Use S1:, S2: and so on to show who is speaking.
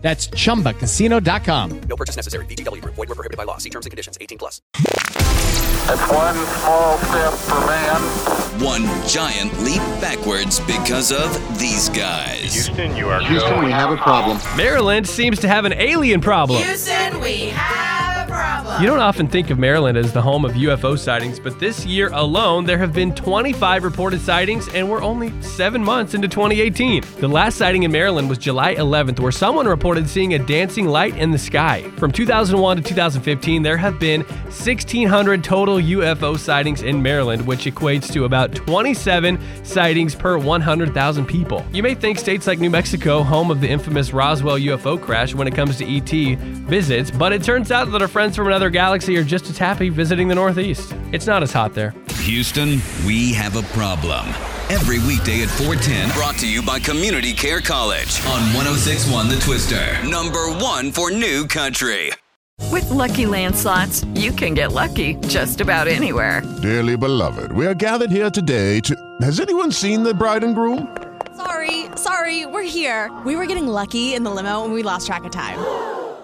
S1: That's chumbacasino.com.
S2: No purchase necessary. VGW Group. Void were prohibited by law. See terms and conditions. 18 plus.
S3: It's one small step for man,
S4: One giant leap backwards because of these guys.
S3: Houston, you are
S5: Houston, we have a problem.
S6: Maryland seems to have an alien problem.
S7: Houston, we have problem.
S6: You don't often think of Maryland as the home of UFO sightings, but this year alone, there have been 25 reported sightings, and we're only seven months into 2018. The last sighting in Maryland was July 11th, where someone reported seeing a dancing light in the sky. From 2001 to 2015, there have been 1,600 total UFO sightings in Maryland, which equates to about 27 sightings per 100,000 people. You may think states like New Mexico, home of the infamous Roswell UFO crash when it comes to ET visits, but it turns out that our friends from another galaxy are just as happy visiting the Northeast. It's not as hot there.
S4: Houston, we have a problem. Every weekday at 410, brought to you by Community Care College on 1061 The Twister. Number one for new country.
S7: With Lucky Land slots, you can get lucky just about anywhere.
S8: Dearly beloved, we are gathered here today to. Has anyone seen the bride and groom?
S9: Sorry, sorry, we're here. We were getting lucky in the limo and we lost track of time.